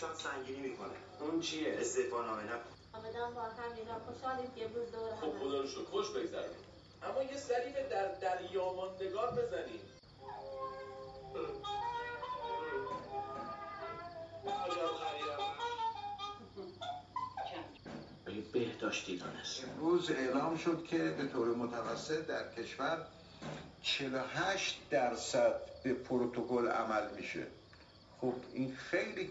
دوشم سنگینی می‌کنه. اون چیه؟ استعفا نامه نکن آمدان با همینا خوشحالیم که امروز دور خب هم خدا رو شکر. خوش بگذرونیم. اما یه سری به در دریا ماندگار بزنیم بهداشتی دانست امروز اعلام شد که به طور متوسط در کشور 48 درصد به پروتکل عمل میشه. خب این خیلی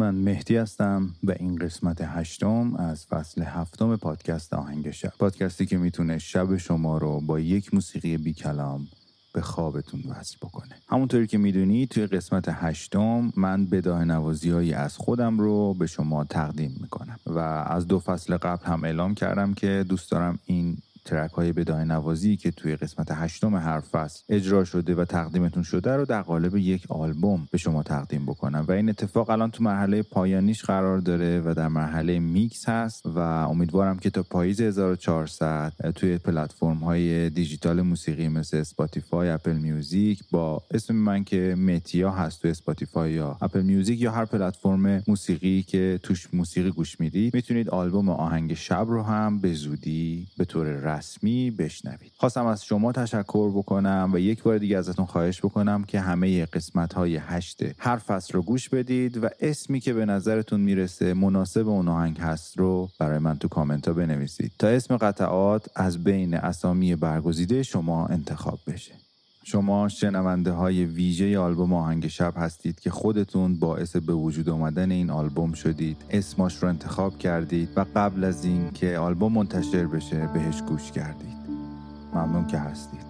من مهدی هستم و این قسمت هشتم از فصل هفتم پادکست آهنگ شب. پادکستی که می‌تونه شب شما رو با یک موسیقی بی کلام به خوابتون وصل بکنه. همونطوری که می‌دونید توی قسمت هشتم من بداهه نوازی هایی از خودم رو به شما تقدیم می‌کنم و از دو فصل قبل هم اعلام کردم که دوست دارم این ترک های بداهه نوازی که توی قسمت هشتم هر فصل اجرا شده و تقدیمتون شده رو در قالب یک آلبوم به شما تقدیم بکنم. و این اتفاق الان تو مرحله پایانیش قرار داره و در مرحله میکس هست و امیدوارم که تا پاییز 1400 توی پلتفرم های دیجیتال موسیقی مثل Spotify Apple Music با اسم من که متیا هست تو Spotify یا Apple Music یا هر پلتفرم موسیقی که توش موسیقی گوش می‌دید می‌تونید آلبوم آهنگ شب رو هم به زودی به طور رسمی بشنوید. خواستم از شما تشکر بکنم و یک بار دیگه ازتون خواهش بکنم که همه قسمت های هشت هر فصل رو گوش بدید و اسمی که به نظرتون می‌رسه مناسب اون آهنگ هست رو برای من تو کامنت ها بنویسید تا اسم قطعات از بین اسامی برگزیده شما انتخاب بشه. شما شنونده های ویژه آلبوم آهنگ شب هستید که خودتون باعث به وجود آمدن این آلبوم شدید. اسماش رو انتخاب کردید و قبل از این که آلبوم منتشر بشه بهش گوش کردید. ممنون که هستید.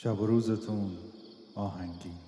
شب و روزتون آهنگین